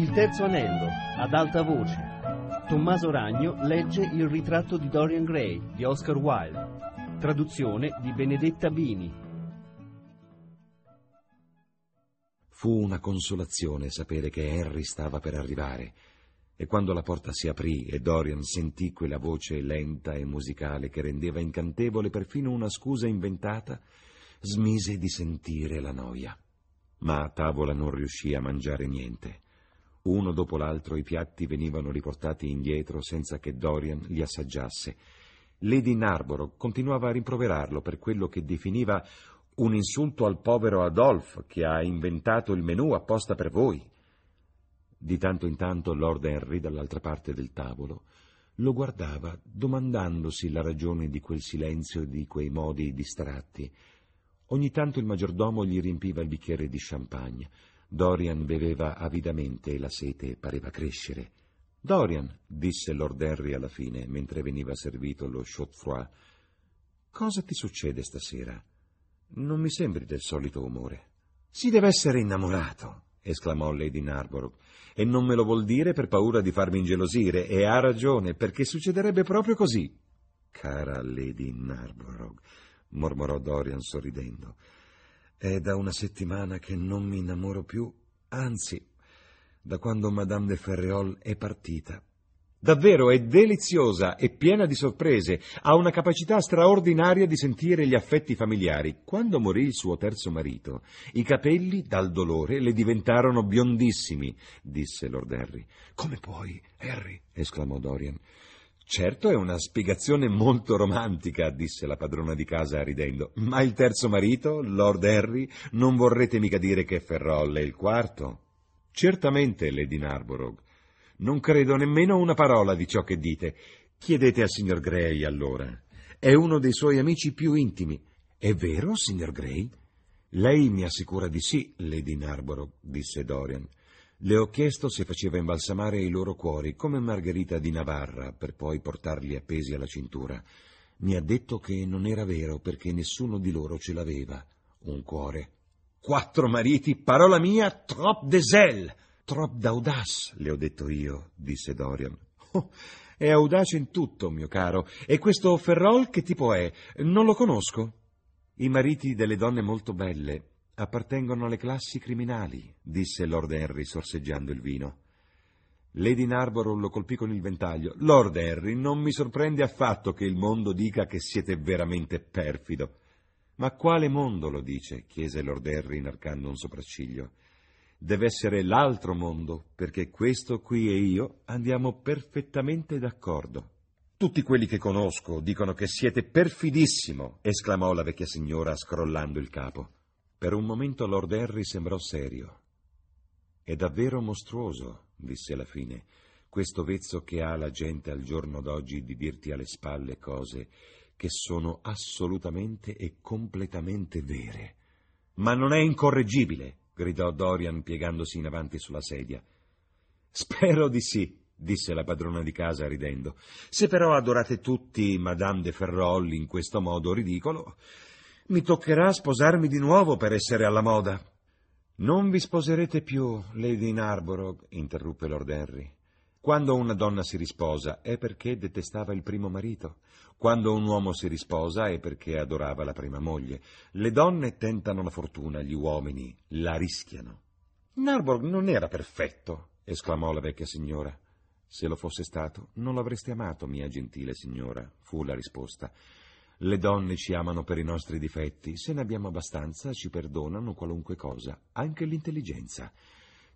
Il terzo anello, ad alta voce. Tommaso Ragno legge Il ritratto di Dorian Gray di Oscar Wilde. Traduzione di Benedetta Bini. Fu una consolazione sapere che Henry stava per arrivare, e quando la porta si aprì e Dorian sentì quella voce lenta e musicale che rendeva incantevole perfino una scusa inventata, smise di sentire la noia. Ma a tavola non riuscì a mangiare niente. Uno dopo l'altro i piatti venivano riportati indietro senza che Dorian li assaggiasse. Lady Narborough continuava a rimproverarlo per quello che definiva un insulto al povero Adolphe che ha inventato il menù apposta per voi. Di tanto in tanto Lord Henry, dall'altra parte del tavolo, lo guardava domandandosi la ragione di quel silenzio e di quei modi distratti. Ogni tanto il maggiordomo gli riempiva il bicchiere di champagne. Dorian beveva avidamente e la sete pareva crescere. Dorian, disse Lord Henry alla fine, mentre veniva servito lo chaud cosa ti succede stasera? Non mi sembri del solito umore. Si deve essere innamorato, esclamò Lady Narborough, e non me lo vuol dire per paura di farmi ingelosire, e ha ragione, perché succederebbe proprio così. Cara Lady Narborough, mormorò Dorian sorridendo, è da una settimana che non mi innamoro più, anzi, da quando Madame de Ferreol è partita. Davvero è deliziosa e piena di sorprese, ha una capacità straordinaria di sentire gli affetti familiari. Quando morì il suo terzo marito, i capelli, dal dolore, le diventarono biondissimi, disse Lord Harry. Come puoi, Harry? esclamò Dorian. Certo è una spiegazione molto romantica, disse la padrona di casa ridendo, ma il terzo marito, Lord Harry, non vorrete mica dire che Ferrol è il quarto? Certamente, Lady Narborough. Non credo nemmeno una parola di ciò che dite. Chiedete al signor Gray, allora. È uno dei suoi amici più intimi. È vero, signor Gray? Lei mi assicura di sì, Lady Narborough, disse Dorian. Le ho chiesto se faceva imbalsamare i loro cuori come Margherita di Navarra per poi portarli appesi alla cintura. Mi ha detto che non era vero perché nessuno di loro ce l'aveva, un cuore. Quattro mariti, parola mia, trop de zèle, trop d'audace, le ho detto io, disse Dorian. Oh, è audace in tutto, mio caro. E questo Ferrol che tipo è? Non lo conosco. I mariti delle donne molto belle appartengono alle classi criminali, disse Lord Henry sorseggiando il vino. Lady Narborough lo colpì con il ventaglio. Lord Henry, non mi sorprende affatto che il mondo dica che siete veramente perfido. Ma quale mondo lo dice? chiese Lord Henry inarcando un sopracciglio. Deve essere l'altro mondo, perché questo qui e io andiamo perfettamente d'accordo. Tutti quelli che conosco dicono che siete perfidissimo, esclamò la vecchia signora scrollando il capo. Per un momento Lord Henry sembrò serio. È davvero mostruoso, disse alla fine, questo vezzo che ha la gente al giorno d'oggi di dirti alle spalle cose che sono assolutamente e completamente vere. Ma non è incorreggibile, gridò Dorian piegandosi in avanti sulla sedia. Spero di sì, disse la padrona di casa ridendo. Se però adorate tutti Madame de Ferrol in questo modo ridicolo, mi toccherà sposarmi di nuovo per essere alla moda. Non vi sposerete più, Lady Narborough, interruppe Lord Henry. Quando una donna si risposa è perché detestava il primo marito. Quando un uomo si risposa è perché adorava la prima moglie. Le donne tentano la fortuna, gli uomini la rischiano. Narborough non era perfetto, esclamò la vecchia signora. Se lo fosse stato, non l'avreste amato, mia gentile signora, fu la risposta. Le donne ci amano per i nostri difetti, se ne abbiamo abbastanza ci perdonano qualunque cosa, anche l'intelligenza.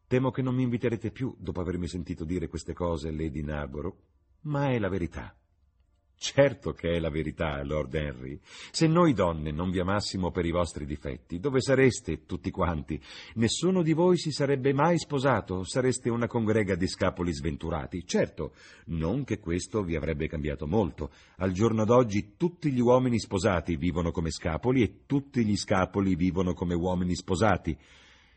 Temo che non mi inviterete più dopo avermi sentito dire queste cose, Lady Narborough, ma è la verità. Certo che è la verità, Lord Henry. Se noi donne non vi amassimo per i vostri difetti, dove sareste tutti quanti? Nessuno di voi si sarebbe mai sposato, sareste una congrega di scapoli sventurati. Certo, non che questo vi avrebbe cambiato molto. Al giorno d'oggi tutti gli uomini sposati vivono come scapoli e tutti gli scapoli vivono come uomini sposati.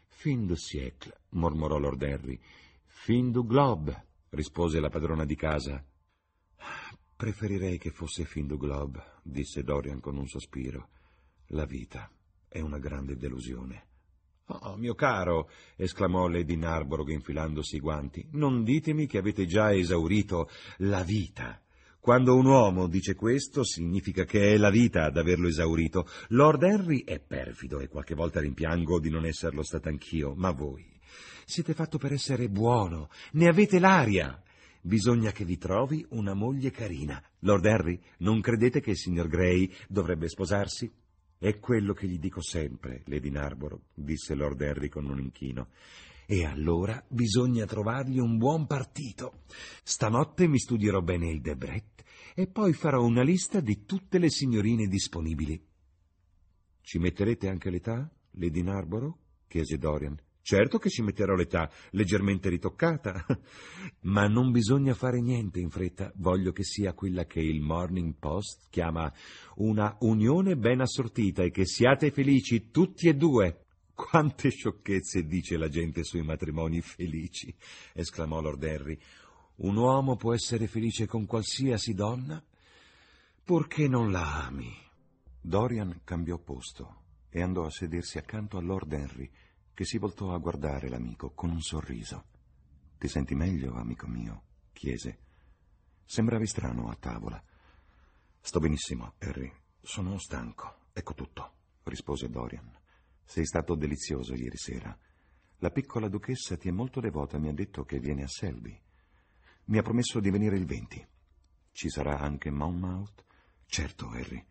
Fin du siècle, mormorò Lord Henry. Fin du globe, rispose la padrona di casa. Preferirei che fosse fin du globe, disse Dorian con un sospiro. La vita è una grande delusione. Oh, mio caro, esclamò Lady Narborough infilandosi i guanti, non ditemi che avete già esaurito la vita. Quando un uomo dice questo, significa che è la vita ad averlo esaurito. Lord Henry è perfido e qualche volta rimpiango di non esserlo stato anch'io, ma voi siete fatto per essere buono, ne avete l'aria. Bisogna che vi trovi una moglie carina. Lord Henry, non credete che il signor Gray dovrebbe sposarsi? È quello che gli dico sempre, Lady Narborough, disse Lord Henry con un inchino. E allora bisogna trovargli un buon partito. Stanotte mi studierò bene il Debret e poi farò una lista di tutte le signorine disponibili. Ci metterete anche l'età, Lady Narborough? chiese Dorian. Certo che ci metterò l'età, leggermente ritoccata, ma non bisogna fare niente in fretta. Voglio che sia quella che il Morning Post chiama una unione ben assortita e che siate felici tutti e due. Quante sciocchezze dice la gente sui matrimoni felici, esclamò Lord Henry. Un uomo può essere felice con qualsiasi donna, purché non la ami. Dorian cambiò posto e andò a sedersi accanto a Lord Henry, che si voltò a guardare l'amico con un sorriso. Ti senti meglio, amico mio? chiese. Sembravi strano a tavola. Sto benissimo, Harry. Sono stanco. Ecco tutto, rispose Dorian. Sei stato delizioso ieri sera. La piccola duchessa ti è molto devota, mi ha detto che viene a Selby. Mi ha promesso di venire il 20. Ci sarà anche Monmouth? Certo, Harry.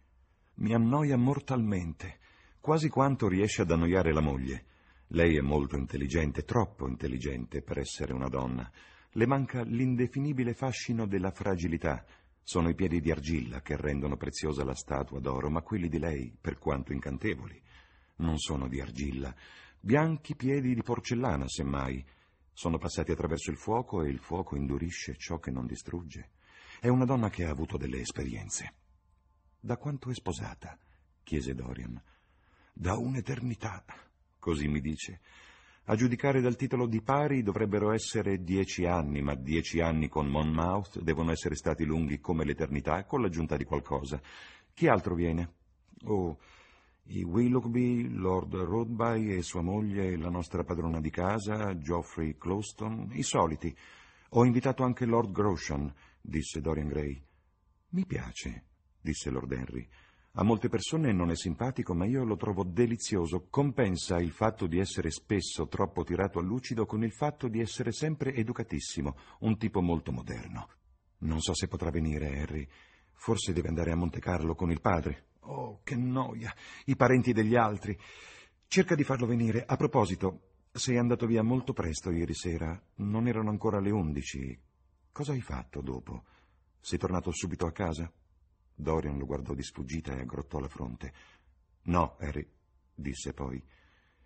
Mi annoia mortalmente, quasi quanto riesce ad annoiare la moglie. Lei è molto intelligente, troppo intelligente per essere una donna. Le manca l'indefinibile fascino della fragilità. Sono i piedi di argilla che rendono preziosa la statua d'oro, ma quelli di lei, per quanto incantevoli, non sono di argilla. Bianchi piedi di porcellana, semmai. Sono passati attraverso il fuoco e il fuoco indurisce ciò che non distrugge. È una donna che ha avuto delle esperienze. Da quanto è sposata? chiese Dorian. Da un'eternità, così mi dice. A giudicare dal titolo di pari dovrebbero essere dieci anni, ma dieci anni con Monmouth devono essere stati lunghi come l'eternità, con l'aggiunta di qualcosa. Chi altro viene? Oh, i Willoughby, Lord Rodby e sua moglie, la nostra padrona di casa, Geoffrey Closton, i soliti. Ho invitato anche Lord Grosham, disse Dorian Gray. Mi piace, disse Lord Henry. A molte persone non è simpatico, ma io lo trovo delizioso. Compensa il fatto di essere spesso troppo tirato a lucido con il fatto di essere sempre educatissimo, un tipo molto moderno. Non so se potrà venire, Harry. Forse deve andare a Monte Carlo con il padre. Oh, che noia! I parenti degli altri. Cerca di farlo venire. A proposito, sei andato via molto presto ieri sera. Non erano ancora le undici. Cosa hai fatto dopo? Sei tornato subito a casa? Dorian lo guardò di sfuggita e aggrottò la fronte. No, Harry, disse poi.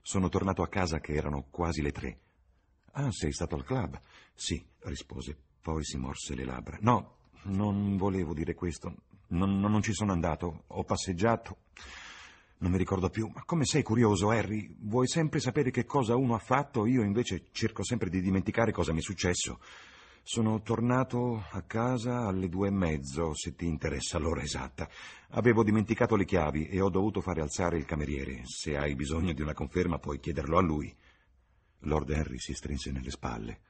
Sono tornato a casa che erano quasi le tre. Ah, sei stato al club? Sì, rispose. Poi si morse le labbra. No, non volevo dire questo. Non, non ci sono andato. Ho passeggiato. Non mi ricordo più. Ma come sei curioso, Harry? Vuoi sempre sapere che cosa uno ha fatto? Io invece cerco sempre di dimenticare cosa mi è successo. Sono tornato a casa alle due e mezzo, se ti interessa l'ora esatta. Avevo dimenticato le chiavi e ho dovuto fare alzare il cameriere. Se hai bisogno di una conferma puoi chiederlo a lui. Lord Henry si strinse nelle spalle.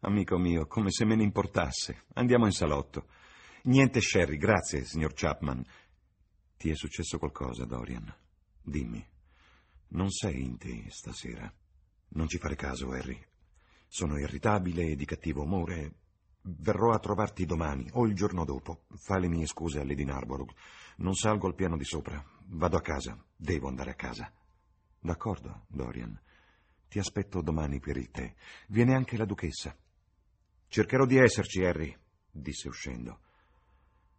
Amico mio, come se me ne importasse. Andiamo in salotto. Niente sherry, grazie, signor Chapman. Ti è successo qualcosa, Dorian? Dimmi. Non sei in te stasera. Non ci fare caso, Harry. Sono irritabile e di cattivo umore. Verrò a trovarti domani o il giorno dopo. Fa le mie scuse a Lady Narborough. Non salgo al piano di sopra. Vado a casa. Devo andare a casa. D'accordo, Dorian. Ti aspetto domani per il tè. Viene anche la duchessa. Cercherò di esserci, Harry, disse uscendo.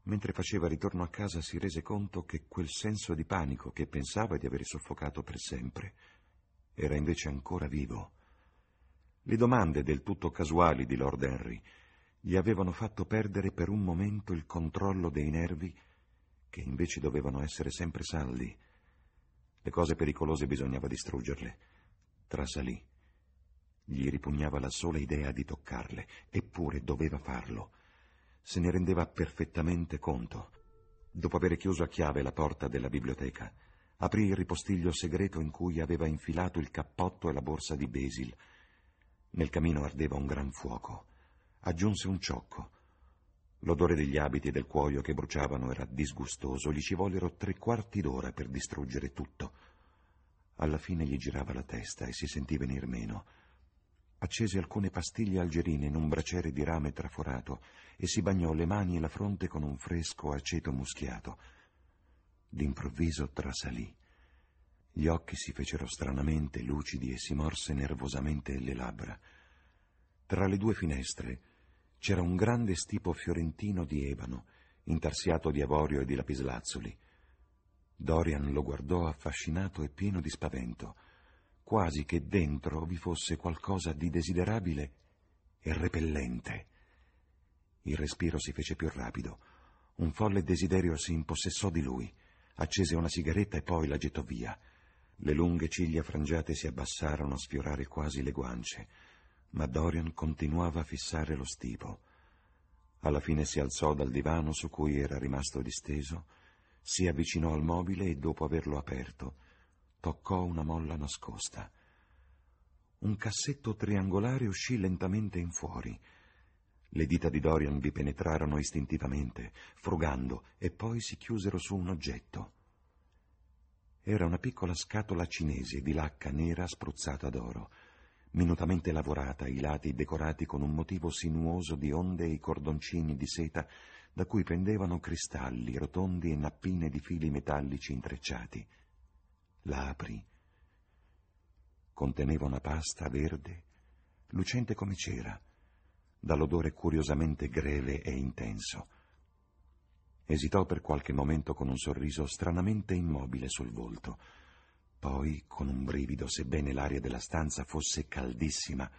Mentre faceva ritorno a casa si rese conto che quel senso di panico che pensava di aver soffocato per sempre era invece ancora vivo le domande del tutto casuali di Lord Henry gli avevano fatto perdere per un momento il controllo dei nervi che invece dovevano essere sempre saldi. Le cose pericolose bisognava distruggerle. Trasalì. Gli ripugnava la sola idea di toccarle, eppure doveva farlo. Se ne rendeva perfettamente conto. Dopo aver chiuso a chiave la porta della biblioteca, Aprì il ripostiglio segreto in cui aveva infilato il cappotto e la borsa di Basil. Nel camino ardeva un gran fuoco. Aggiunse un ciocco. L'odore degli abiti e del cuoio che bruciavano era disgustoso. Gli ci vollero tre quarti d'ora per distruggere tutto. Alla fine gli girava la testa e si sentì venir meno. Accese alcune pastiglie algerine in un braciere di rame traforato e si bagnò le mani e la fronte con un fresco aceto muschiato. D'improvviso trasalì. Gli occhi si fecero stranamente lucidi e si morse nervosamente le labbra. Tra le due finestre c'era un grande stipo fiorentino di ebano, intarsiato di avorio e di lapislazzuli. Dorian lo guardò affascinato e pieno di spavento, quasi che dentro vi fosse qualcosa di desiderabile e repellente. Il respiro si fece più rapido. Un folle desiderio si impossessò di lui. Accese una sigaretta e poi la gettò via. Le lunghe ciglia frangiate si abbassarono a sfiorare quasi le guance, ma Dorian continuava a fissare lo stipo. Alla fine si alzò dal divano su cui era rimasto disteso si avvicinò al mobile e dopo averlo aperto toccò una molla nascosta. Un cassetto triangolare uscì lentamente in fuori. Le dita di Dorian vi penetrarono istintivamente, frugando, e poi si chiusero su un oggetto. Era una piccola scatola cinese di lacca nera spruzzata d'oro, minutamente lavorata, i lati decorati con un motivo sinuoso di onde e cordoncini di seta da cui pendevano cristalli rotondi e nappine di fili metallici intrecciati. La aprì. Conteneva una pasta verde, lucente come cera, dall'odore curiosamente greve e intenso. Esitò per qualche momento con un sorriso stranamente immobile sul volto. Poi, con un brivido, sebbene l'aria della stanza fosse caldissima,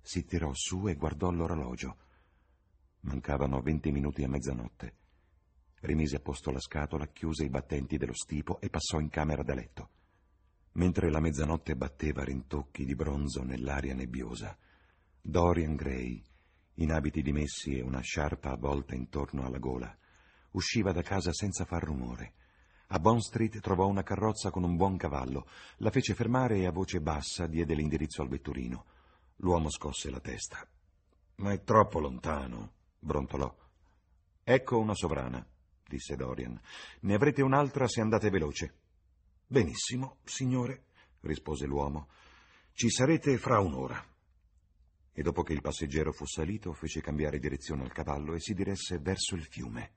si tirò su e guardò l'orologio. Mancavano venti minuti a mezzanotte. Rimise a posto la scatola, chiuse i battenti dello stipo e passò in camera da letto. Mentre la mezzanotte batteva rintocchi di bronzo nell'aria nebbiosa, Dorian Gray, in abiti dimessi e una sciarpa avvolta intorno alla gola, usciva da casa senza far rumore. A Bond Street trovò una carrozza con un buon cavallo, la fece fermare e a voce bassa diede l'indirizzo al vetturino. L'uomo scosse la testa. Ma è troppo lontano brontolò. Ecco una sovrana, disse Dorian. Ne avrete un'altra se andate veloce. Benissimo, signore, rispose l'uomo. Ci sarete fra un'ora. E dopo che il passeggero fu salito, fece cambiare direzione al cavallo e si diresse verso il fiume.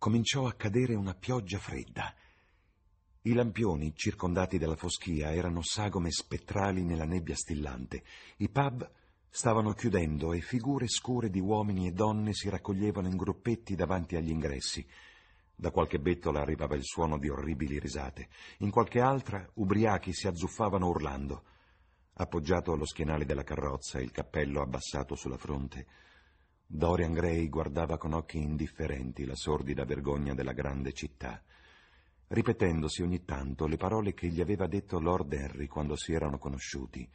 Cominciò a cadere una pioggia fredda. I lampioni, circondati dalla foschia, erano sagome spettrali nella nebbia stillante. I pub Stavano chiudendo e figure scure di uomini e donne si raccoglievano in gruppetti davanti agli ingressi. Da qualche bettola arrivava il suono di orribili risate. In qualche altra, ubriachi si azzuffavano urlando. Appoggiato allo schienale della carrozza, il cappello abbassato sulla fronte, Dorian Gray guardava con occhi indifferenti la sordida vergogna della grande città, ripetendosi ogni tanto le parole che gli aveva detto Lord Henry quando si erano conosciuti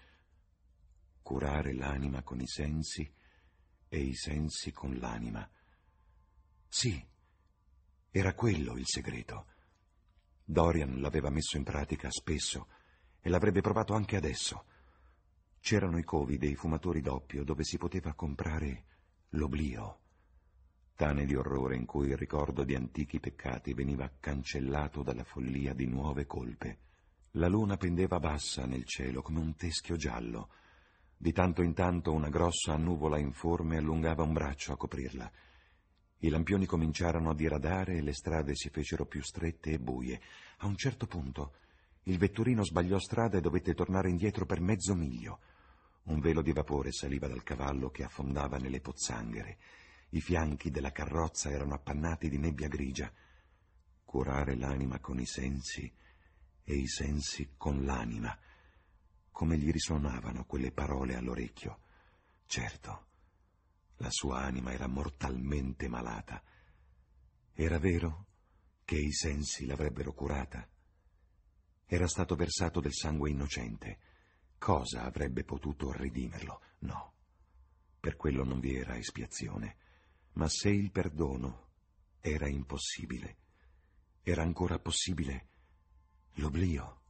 curare l'anima con i sensi e i sensi con l'anima. Sì, era quello il segreto. Dorian l'aveva messo in pratica spesso e l'avrebbe provato anche adesso. C'erano i covi dei fumatori d'oppio dove si poteva comprare l'oblio, tane di orrore in cui il ricordo di antichi peccati veniva cancellato dalla follia di nuove colpe. La luna pendeva bassa nel cielo come un teschio giallo, di tanto in tanto una grossa nuvola informe allungava un braccio a coprirla. I lampioni cominciarono a diradare e le strade si fecero più strette e buie. A un certo punto il vetturino sbagliò strada e dovette tornare indietro per mezzo miglio. Un velo di vapore saliva dal cavallo che affondava nelle pozzanghere. I fianchi della carrozza erano appannati di nebbia grigia. Curare l'anima con i sensi e i sensi con l'anima come gli risuonavano quelle parole all'orecchio. Certo, la sua anima era mortalmente malata. Era vero che i sensi l'avrebbero curata? Era stato versato del sangue innocente. Cosa avrebbe potuto ridimerlo? No. Per quello non vi era espiazione. Ma se il perdono era impossibile, era ancora possibile L'oblio.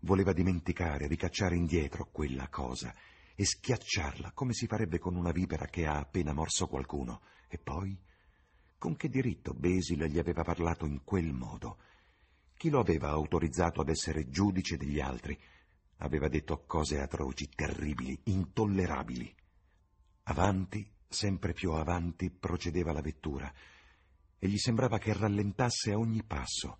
Voleva dimenticare, ricacciare indietro quella cosa e schiacciarla come si farebbe con una vipera che ha appena morso qualcuno. E poi, con che diritto Basil gli aveva parlato in quel modo? Chi lo aveva autorizzato ad essere giudice degli altri? Aveva detto cose atroci, terribili, intollerabili. Avanti, sempre più avanti, procedeva la vettura e gli sembrava che rallentasse a ogni passo.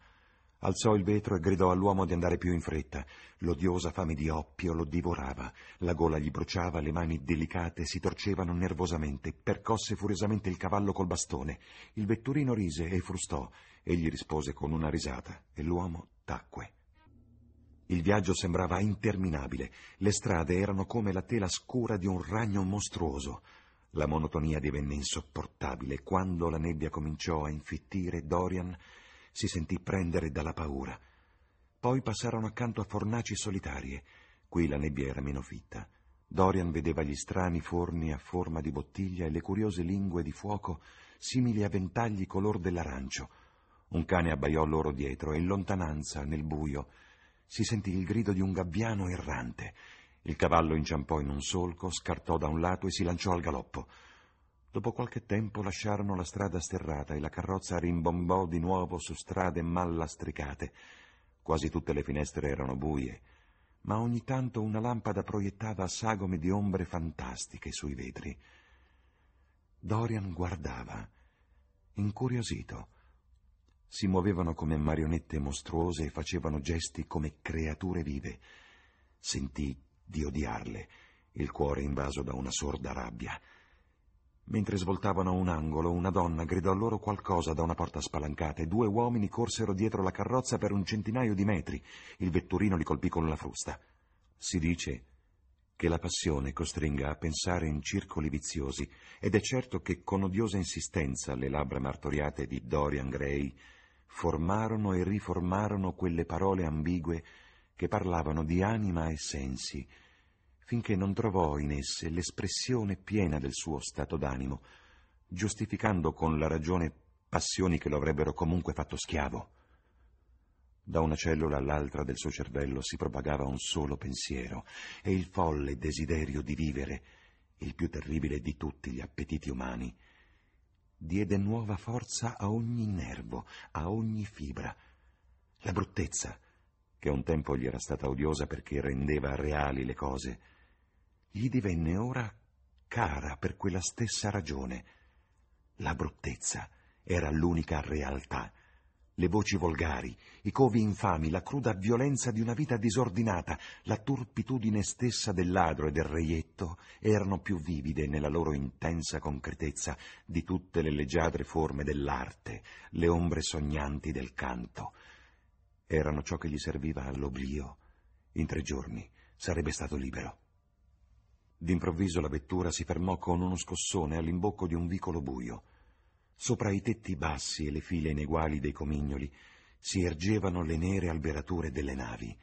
Alzò il vetro e gridò all'uomo di andare più in fretta. L'odiosa fame di oppio lo divorava, la gola gli bruciava, le mani delicate si torcevano nervosamente, percosse furiosamente il cavallo col bastone. Il vetturino rise e frustò, egli rispose con una risata e l'uomo tacque. Il viaggio sembrava interminabile, le strade erano come la tela scura di un ragno mostruoso. La monotonia divenne insopportabile quando la nebbia cominciò a infittire Dorian si sentì prendere dalla paura. Poi passarono accanto a fornaci solitarie. Qui la nebbia era meno fitta. Dorian vedeva gli strani forni a forma di bottiglia e le curiose lingue di fuoco simili a ventagli color dell'arancio. Un cane abbaiò loro dietro e in lontananza, nel buio, si sentì il grido di un gabbiano errante. Il cavallo inciampò in un solco, scartò da un lato e si lanciò al galoppo. Dopo qualche tempo lasciarono la strada sterrata e la carrozza rimbombò di nuovo su strade mal lastricate. Quasi tutte le finestre erano buie, ma ogni tanto una lampada proiettava sagome di ombre fantastiche sui vetri. Dorian guardava, incuriosito. Si muovevano come marionette mostruose e facevano gesti come creature vive. Sentì di odiarle, il cuore invaso da una sorda rabbia. Mentre svoltavano un angolo, una donna gridò loro qualcosa da una porta spalancata e due uomini corsero dietro la carrozza per un centinaio di metri. Il vetturino li colpì con la frusta. Si dice che la passione costringa a pensare in circoli viziosi ed è certo che con odiosa insistenza le labbra martoriate di Dorian Gray formarono e riformarono quelle parole ambigue che parlavano di anima e sensi, finché non trovò in esse l'espressione piena del suo stato d'animo, giustificando con la ragione passioni che lo avrebbero comunque fatto schiavo. Da una cellula all'altra del suo cervello si propagava un solo pensiero e il folle desiderio di vivere, il più terribile di tutti gli appetiti umani, diede nuova forza a ogni nervo, a ogni fibra. La bruttezza, che un tempo gli era stata odiosa perché rendeva reali le cose, gli divenne ora cara per quella stessa ragione. La bruttezza era l'unica realtà. Le voci volgari, i covi infami, la cruda violenza di una vita disordinata, la turpitudine stessa del ladro e del reietto erano più vivide nella loro intensa concretezza di tutte le leggiadre forme dell'arte, le ombre sognanti del canto. Erano ciò che gli serviva all'oblio. In tre giorni sarebbe stato libero. D'improvviso la vettura si fermò con uno scossone all'imbocco di un vicolo buio. Sopra i tetti bassi e le file ineguali dei comignoli si ergevano le nere alberature delle navi.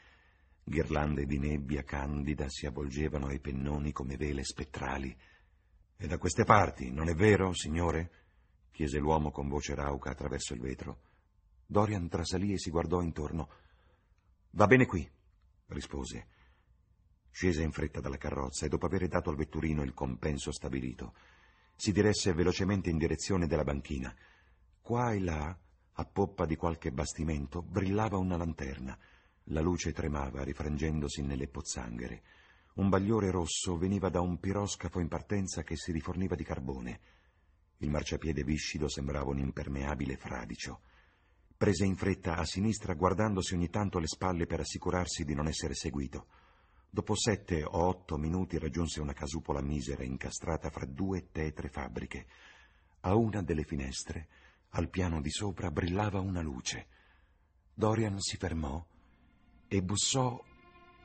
Ghirlande di nebbia candida si avvolgevano ai pennoni come vele spettrali. E da queste parti, non è vero, signore? chiese l'uomo con voce rauca attraverso il vetro. Dorian trasalì e si guardò intorno. Va bene qui, rispose. Scese in fretta dalla carrozza e dopo aver dato al vetturino il compenso stabilito, si diresse velocemente in direzione della banchina. Qua e là, a poppa di qualche bastimento, brillava una lanterna. La luce tremava, rifrangendosi nelle pozzanghere. Un bagliore rosso veniva da un piroscafo in partenza che si riforniva di carbone. Il marciapiede viscido sembrava un impermeabile fradicio. Prese in fretta a sinistra, guardandosi ogni tanto le spalle per assicurarsi di non essere seguito. Dopo sette o otto minuti raggiunse una casupola misera incastrata fra due tetre fabbriche. A una delle finestre, al piano di sopra, brillava una luce. Dorian si fermò e bussò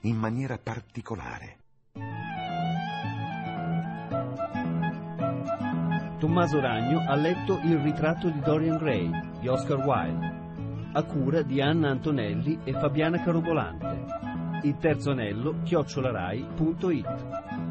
in maniera particolare. Tommaso Ragno ha letto Il ritratto di Dorian Gray di Oscar Wilde, a cura di Anna Antonelli e Fabiana Carobolante il terzo anello chiocciolarai.it